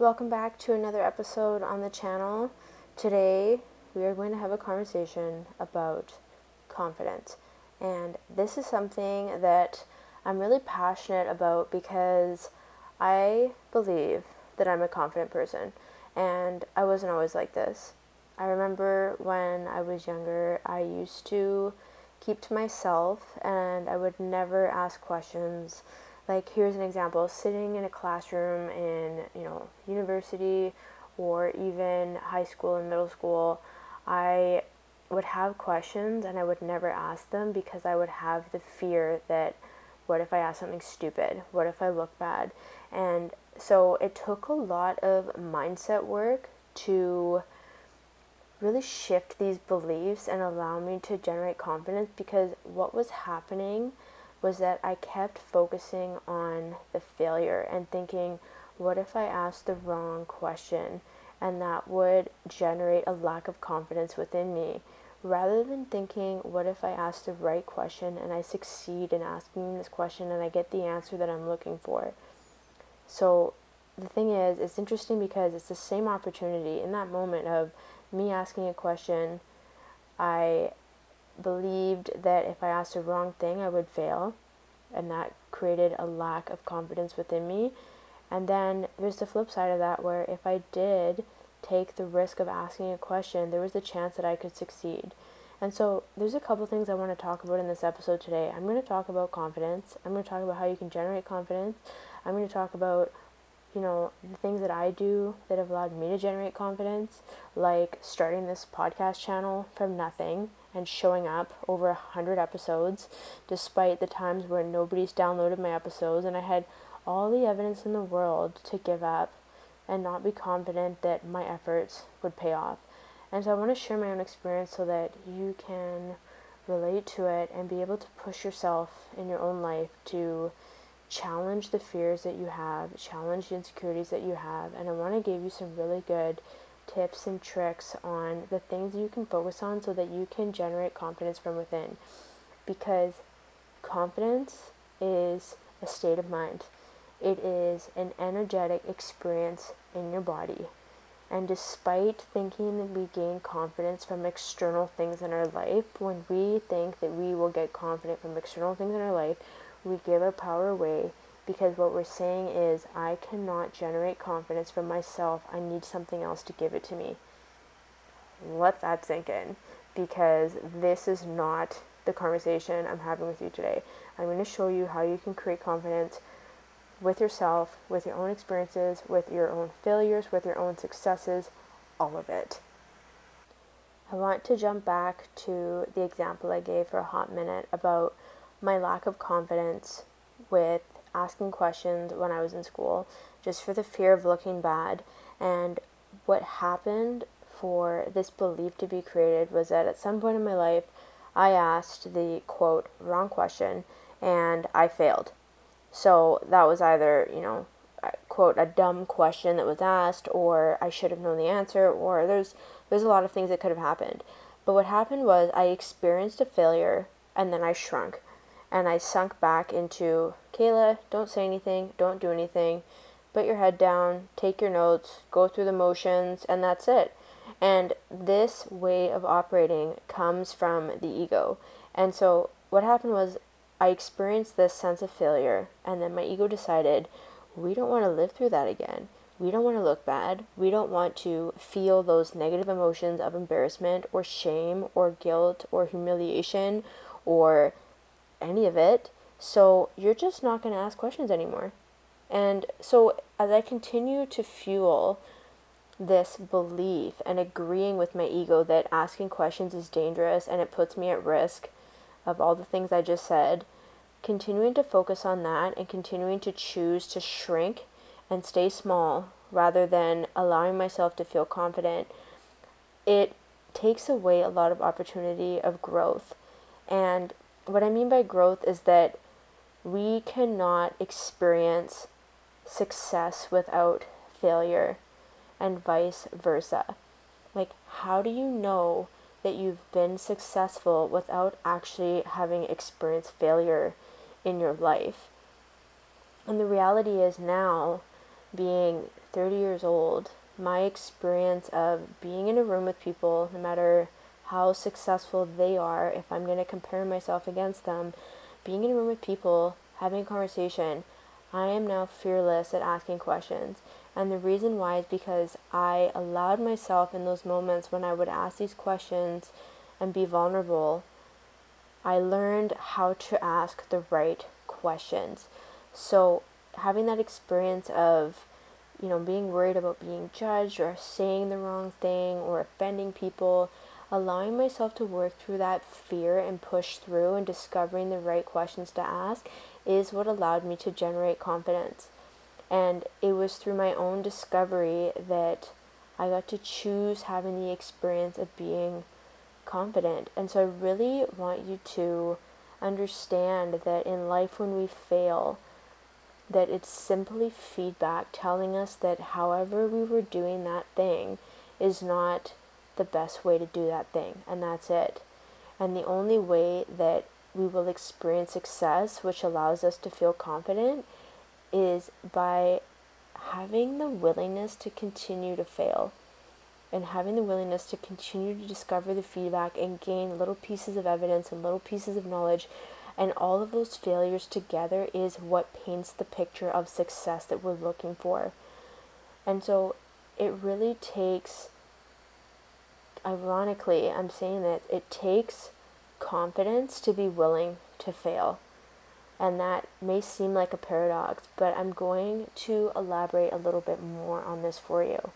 Welcome back to another episode on the channel. Today, we are going to have a conversation about confidence. And this is something that I'm really passionate about because I believe that I'm a confident person. And I wasn't always like this. I remember when I was younger, I used to keep to myself and I would never ask questions like here's an example sitting in a classroom in you know university or even high school and middle school i would have questions and i would never ask them because i would have the fear that what if i ask something stupid? What if i look bad? And so it took a lot of mindset work to really shift these beliefs and allow me to generate confidence because what was happening was that I kept focusing on the failure and thinking, what if I asked the wrong question? And that would generate a lack of confidence within me. Rather than thinking, what if I ask the right question and I succeed in asking this question and I get the answer that I'm looking for? So the thing is, it's interesting because it's the same opportunity in that moment of me asking a question. I believed that if I asked the wrong thing, I would fail, and that created a lack of confidence within me. And then there's the flip side of that, where if I did take the risk of asking a question, there was a chance that I could succeed. And so there's a couple things I want to talk about in this episode today. I'm going to talk about confidence. I'm going to talk about how you can generate confidence. I'm going to talk about you know, the things that I do that have allowed me to generate confidence, like starting this podcast channel from nothing and showing up over a hundred episodes, despite the times where nobody's downloaded my episodes, and I had all the evidence in the world to give up and not be confident that my efforts would pay off. And so I want to share my own experience so that you can relate to it and be able to push yourself in your own life to challenge the fears that you have, challenge the insecurities that you have, and I want to give you some really good tips and tricks on the things you can focus on so that you can generate confidence from within. Because confidence is a state of mind, it is an energetic experience in your body. And despite thinking that we gain confidence from external things in our life, when we think that we will get confident from external things in our life, we give our power away because what we're saying is, I cannot generate confidence from myself. I need something else to give it to me. Let that sink in because this is not the conversation I'm having with you today. I'm going to show you how you can create confidence with yourself, with your own experiences, with your own failures, with your own successes, all of it. I want to jump back to the example I gave for a hot minute about my lack of confidence with asking questions when I was in school just for the fear of looking bad. And what happened for this belief to be created was that at some point in my life, I asked the quote, wrong question, and I failed. So that was either, you know, quote, a dumb question that was asked, or I should have known the answer, or there's, there's a lot of things that could have happened. But what happened was I experienced a failure and then I shrunk and I sunk back into Kehla, don't say anything, don't do anything, put your head down, take your notes, go through the motions, and that's it. And this way of operating comes from the ego. And so what happened was I experienced this sense of failure, and then my ego decided we don't want to live through that again. We don't want to look bad. We don't want to feel those negative emotions of embarrassment or shame or guilt or humiliation or any of it. So you're just not going to ask questions anymore. And so as I continue to fuel this belief and agreeing with my ego that asking questions is dangerous and it puts me at risk of all the things I just said, continuing to focus on that and continuing to choose to shrink and stay small rather than allowing myself to feel confident, it takes away a lot of opportunity of growth. And what I mean by growth is that we cannot experience success without failure and vice versa. Like, how do you know that you've been successful without actually having experienced failure in your life? And the reality is now, being 30 years old, my experience of being in a room with people, no matter how successful they are, if I'm going to compare myself against them, being in a room with people, having a conversation, I am now fearless at asking questions. And the reason why is because I allowed myself in those moments when I would ask these questions and be vulnerable, I learned how to ask the right questions. So, having that experience of you know, being worried about being judged or saying the wrong thing or offending people, allowing myself to work through that fear and push through and discovering the right questions to ask is what allowed me to generate confidence. And it was through my own discovery that I got to choose having the experience of being confident. And so I really want you to understand that in life when we fail, that it's simply feedback telling us that however we were doing that thing is not the best way to do that thing, and that's it. And the only way that we will experience success, which allows us to feel confident, is by having the willingness to continue to fail and having the willingness to continue to discover the feedback and gain little pieces of evidence and little pieces of knowledge and all of those failures together is what paints the picture of success that we're looking for. And so it really takes, ironically, I'm saying that it takes confidence to be willing to fail. And that may seem like a paradox, but I'm going to elaborate a little bit more on this for you.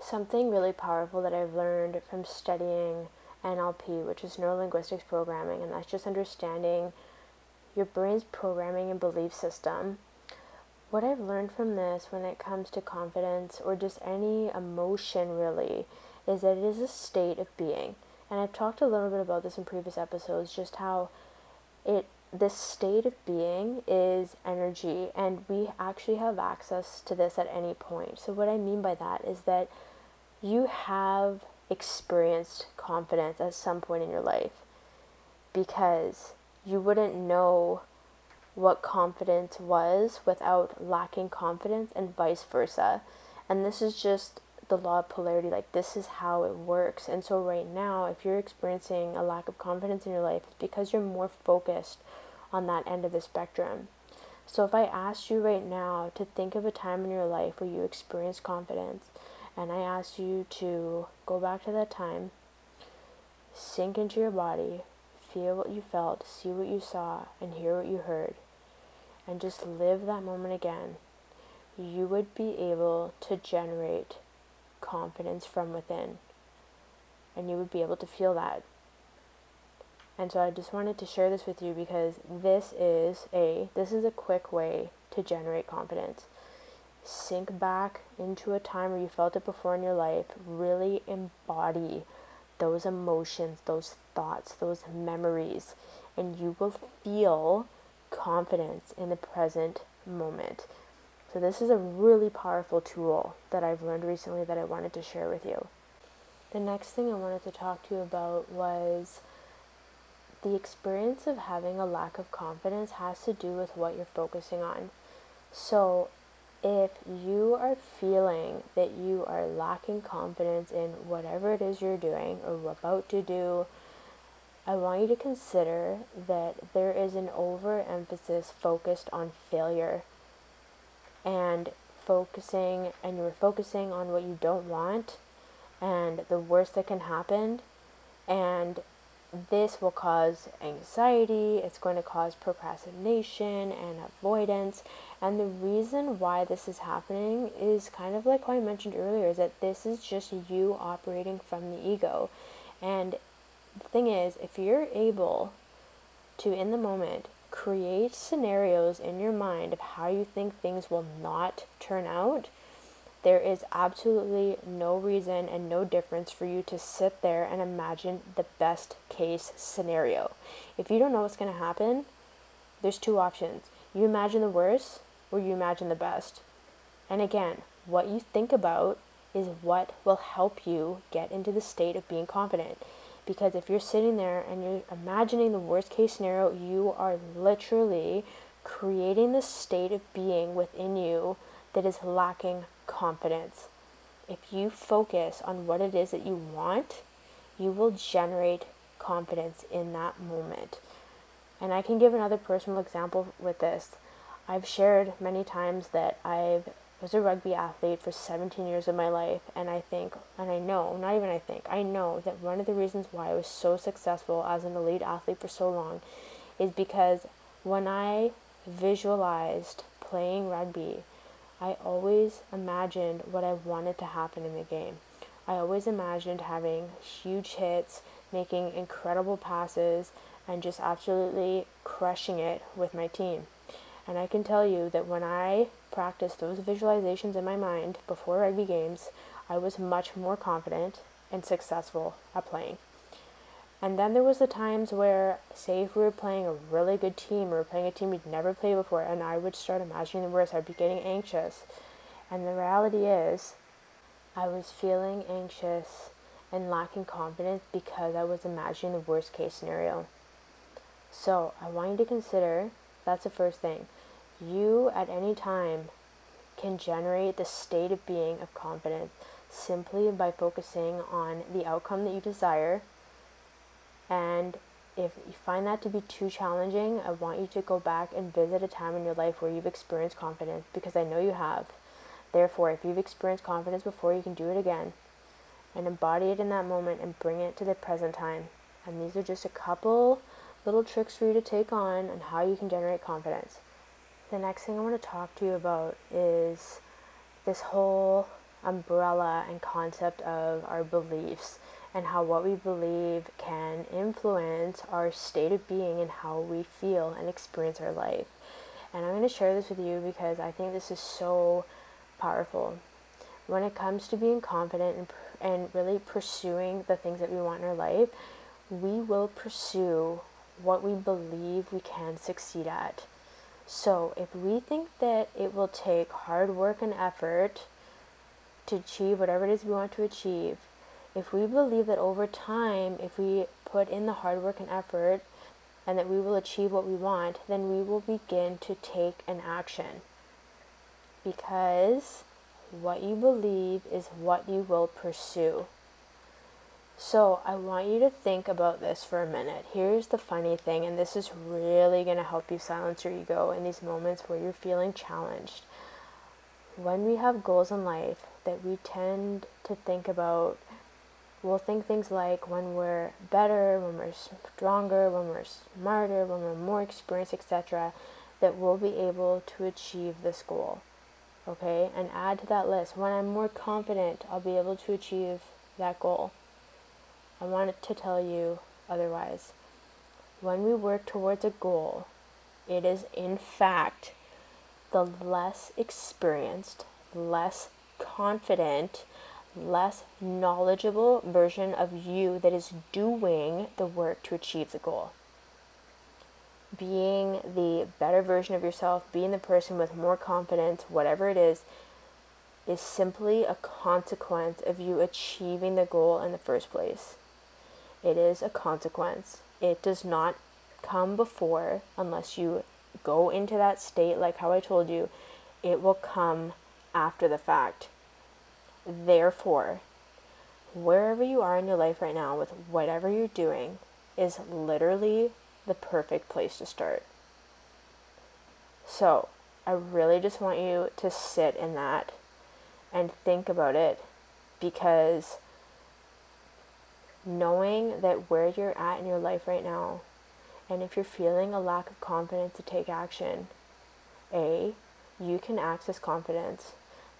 Something really powerful that I've learned from studying NLP, which is neuro linguistics programming, and that's just understanding your brain's programming and belief system. What I've learned from this when it comes to confidence or just any emotion really is that it is a state of being. And I've talked a little bit about this in previous episodes just how it this state of being is energy and we actually have access to this at any point. So what I mean by that is that you have experienced confidence at some point in your life because you wouldn't know what confidence was without lacking confidence and vice versa. And this is just the law of polarity. Like, this is how it works. And so, right now, if you're experiencing a lack of confidence in your life, it's because you're more focused on that end of the spectrum. So, if I asked you right now to think of a time in your life where you experienced confidence, and I asked you to go back to that time, sink into your body, feel what you felt, see what you saw, and hear what you heard, and just live that moment again, you would be able to generate confidence from within. And you would be able to feel that. And so I just wanted to share this with you because this is a this is a quick way to generate confidence. Sink back into a time where you felt it before in your life, really embody those emotions, those thoughts, those memories, and you will feel confidence in the present moment. So, this is a really powerful tool that I've learned recently that I wanted to share with you. The next thing I wanted to talk to you about was the experience of having a lack of confidence has to do with what you're focusing on. So, if you are feeling that you are lacking confidence in whatever it is you're doing or about to do, I want you to consider that there is an overemphasis focused on failure and focusing, and you're focusing on what you don't want and the worst that can happen. And this will cause anxiety, it's going to cause procrastination and avoidance. And the reason why this is happening is kind of like how I mentioned earlier is that this is just you operating from the ego. And the thing is, if you're able to, in the moment, create scenarios in your mind of how you think things will not turn out, There is absolutely no reason and no difference for you to sit there and imagine the best case scenario. If you don't know what's going to happen, there's two options. You imagine the worst or you imagine the best. And again, what you think about is what will help you get into the state of being confident. Because if you're sitting there and you're imagining the worst case scenario, you are literally creating the state of being within you that is lacking confidence. If you focus on what it is that you want, you will generate confidence in that moment. And I can give another personal example with this. I've shared many times that I was a rugby athlete for 17 years of my life, and I think, and I know, not even I think, I know that one of the reasons why I was so successful as an elite athlete for so long is because when I visualized playing rugby, I always imagined what I wanted to happen in the game. I always imagined having huge hits, making incredible passes, and just absolutely crushing it with my team. And I can tell you that when I practiced those visualizations in my mind before rugby games, I was much more confident and successful at playing. And then there was the times where, say, if we were playing a really good team or playing a team we'd never played before, and I would start imagining the worst, I'd be getting anxious. And the reality is, I was feeling anxious and lacking confidence because I was imagining the worst case scenario. So I want you to consider that's the first thing. You at any time can generate the state of being of confidence simply by focusing on the outcome that you desire and if you find that to be too challenging, I want you to go back and visit a time in your life where you've experienced confidence because I know you have. Therefore, if you've experienced confidence before, you can do it again and embody it in that moment and bring it to the present time. And these are just a couple little tricks for you to take on and how you can generate confidence. The next thing I want to talk to you about is this whole umbrella and concept of our beliefs and how what we believe can influence our state of being and how we feel and experience our life. And I'm going to share this with you because I think this is so powerful. When it comes to being confident and, and really pursuing the things that we want in our life, we will pursue what we believe we can succeed at. So, if we think that it will take hard work and effort to achieve whatever it is we want to achieve, if we believe that over time, if we put in the hard work and effort, and that we will achieve what we want, then we will begin to take an action. Because what you believe is what you will pursue. So, I want you to think about this for a minute. Here's the funny thing, and this is really going to help you silence your ego in these moments where you're feeling challenged. When we have goals in life that we tend to think about we'll think things like when we're better, when we're stronger, when we're smarter, when we're more experienced, etc., that we'll be able to achieve this goal. Okay, and add to that list when I'm more confident, I'll be able to achieve that goal. I wanted to tell you otherwise. When we work towards a goal, it is in fact the less experienced, less confident, less knowledgeable version of you that is doing the work to achieve the goal. Being the better version of yourself, being the person with more confidence, whatever it is, is simply a consequence of you achieving the goal in the first place. It is a consequence. It does not come before unless you go into that state, like how I told you, it will come after the fact. Therefore, wherever you are in your life right now with whatever you're doing is literally the perfect place to start. So, I really just want you to sit in that and think about it because knowing that where you're at in your life right now, and if you're feeling a lack of confidence to take action, A, you can access confidence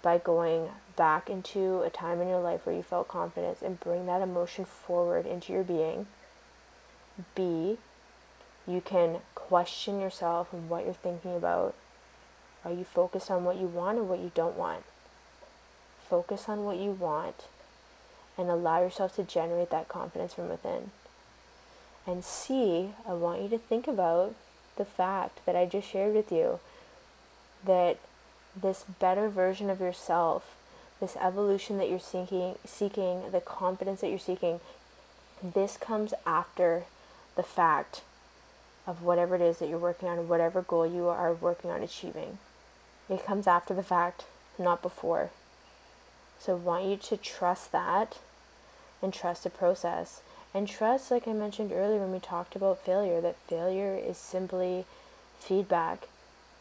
by going back into a time in your life where you felt confidence and bring that emotion forward into your being. B, you can question yourself and what you're thinking about. Are you focused on what you want or what you don't want? focus on what you want and allow yourself to generate that confidence from within. And C, I want you to think about the fact that I just shared with you that this better version of yourself, this evolution that you're seeking, seeking, the confidence that you're seeking, this comes after the fact of whatever it is that you're working on, whatever goal you are working on achieving. It comes after the fact, not before. So I want you to trust that and trust the process. And trust, like I mentioned earlier when we talked about failure, that failure is simply feedback.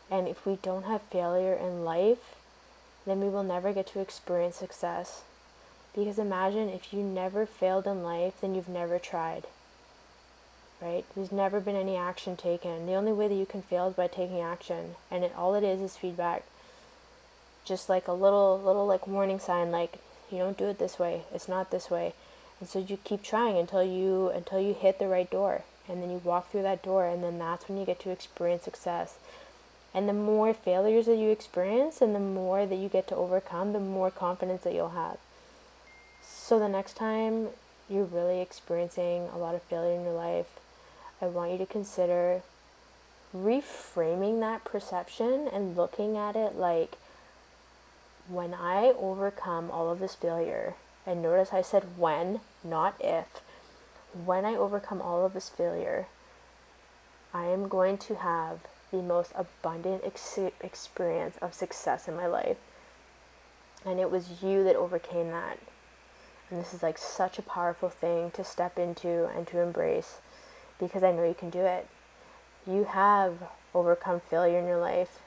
And if we don't have failure in life, then we will never get to experience success. Because imagine if you never failed in life, then you've never tried. Right? There's never been any action taken. The only way that you can fail is by taking action. And it, all it is is feedback. Just like a little little like warning sign like you don't do it this way. It's not this way. And so you keep trying until you until you hit the right door. And then you walk through that door and then that's when you get to experience success. And the more failures that you experience and the more that you get to overcome, the more confidence that you'll have. So the next time you're really experiencing a lot of failure in your life, I want you to consider reframing that perception and looking at it like when I overcome all of this failure, and notice I said when, not if. When I overcome all of this failure, I am going to have the most abundant ex- experience of success in my life. And it was you that overcame that. And this is like such a powerful thing to step into and to embrace because I know you can do it. You have overcome failure in your life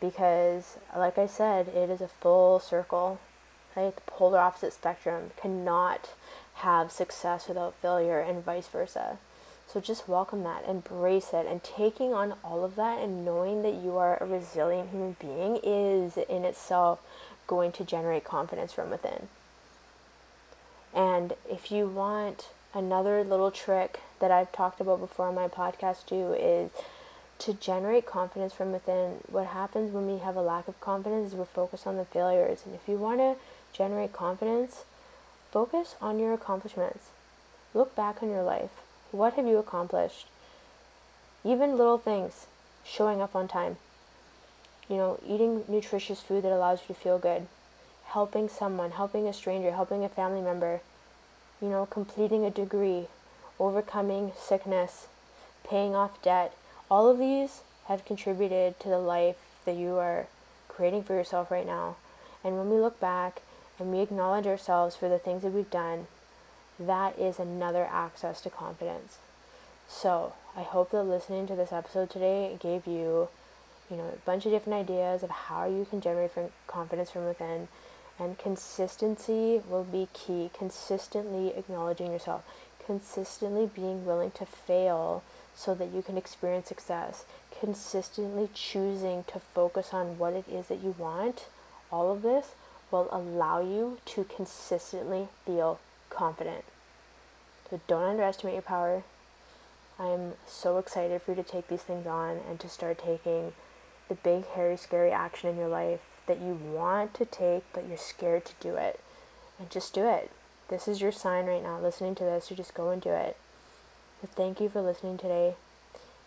because, like I said, it is a full circle right? The polar opposite spectrum cannot have success without failure and vice versa. So just welcome that, embrace it, and taking on all of that and knowing that you are a resilient human being is in itself going to generate confidence from within. And if you want another little trick that I've talked about before on my podcast too is to generate confidence from within. What happens when we have a lack of confidence is we're focused on the failures. And if you want to generate confidence, focus on your accomplishments. Look back on your life. What have you accomplished? Even little things, showing up on time, you know, eating nutritious food that allows you to feel good, helping someone, helping a stranger, helping a family member, you know, completing a degree, overcoming sickness, paying off debt. All of these have contributed to the life that you are creating for yourself right now. And when we look back and we acknowledge ourselves for the things that we've done, that is another access to confidence. So, I hope that listening to this episode today gave you, you know, a bunch of different ideas of how you can generate confidence from within. And consistency will be key. Consistently acknowledging yourself, consistently being willing to fail so that you can experience success, consistently choosing to focus on what it is that you want. All of this will allow you to consistently feel confident. So don't underestimate your power. I'm so excited for you to take these things on and to start taking the big, hairy, scary action in your life that you want to take, but you're scared to do it. And just do it. This is your sign right now, listening to this, you just go and do it. Thank you for listening today.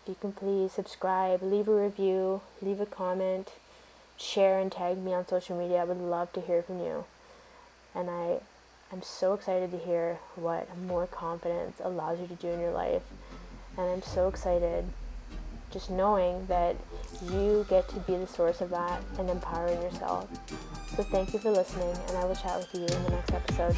If you can please subscribe, leave a review, leave a comment share and tag me on social media. I would love to hear from you. And I I'm so excited to hear what more confidence allows you to do in your life. And I'm so excited just knowing that you get to be the source of that and empowering yourself. So thank you for listening, and I will chat with you in the next episode.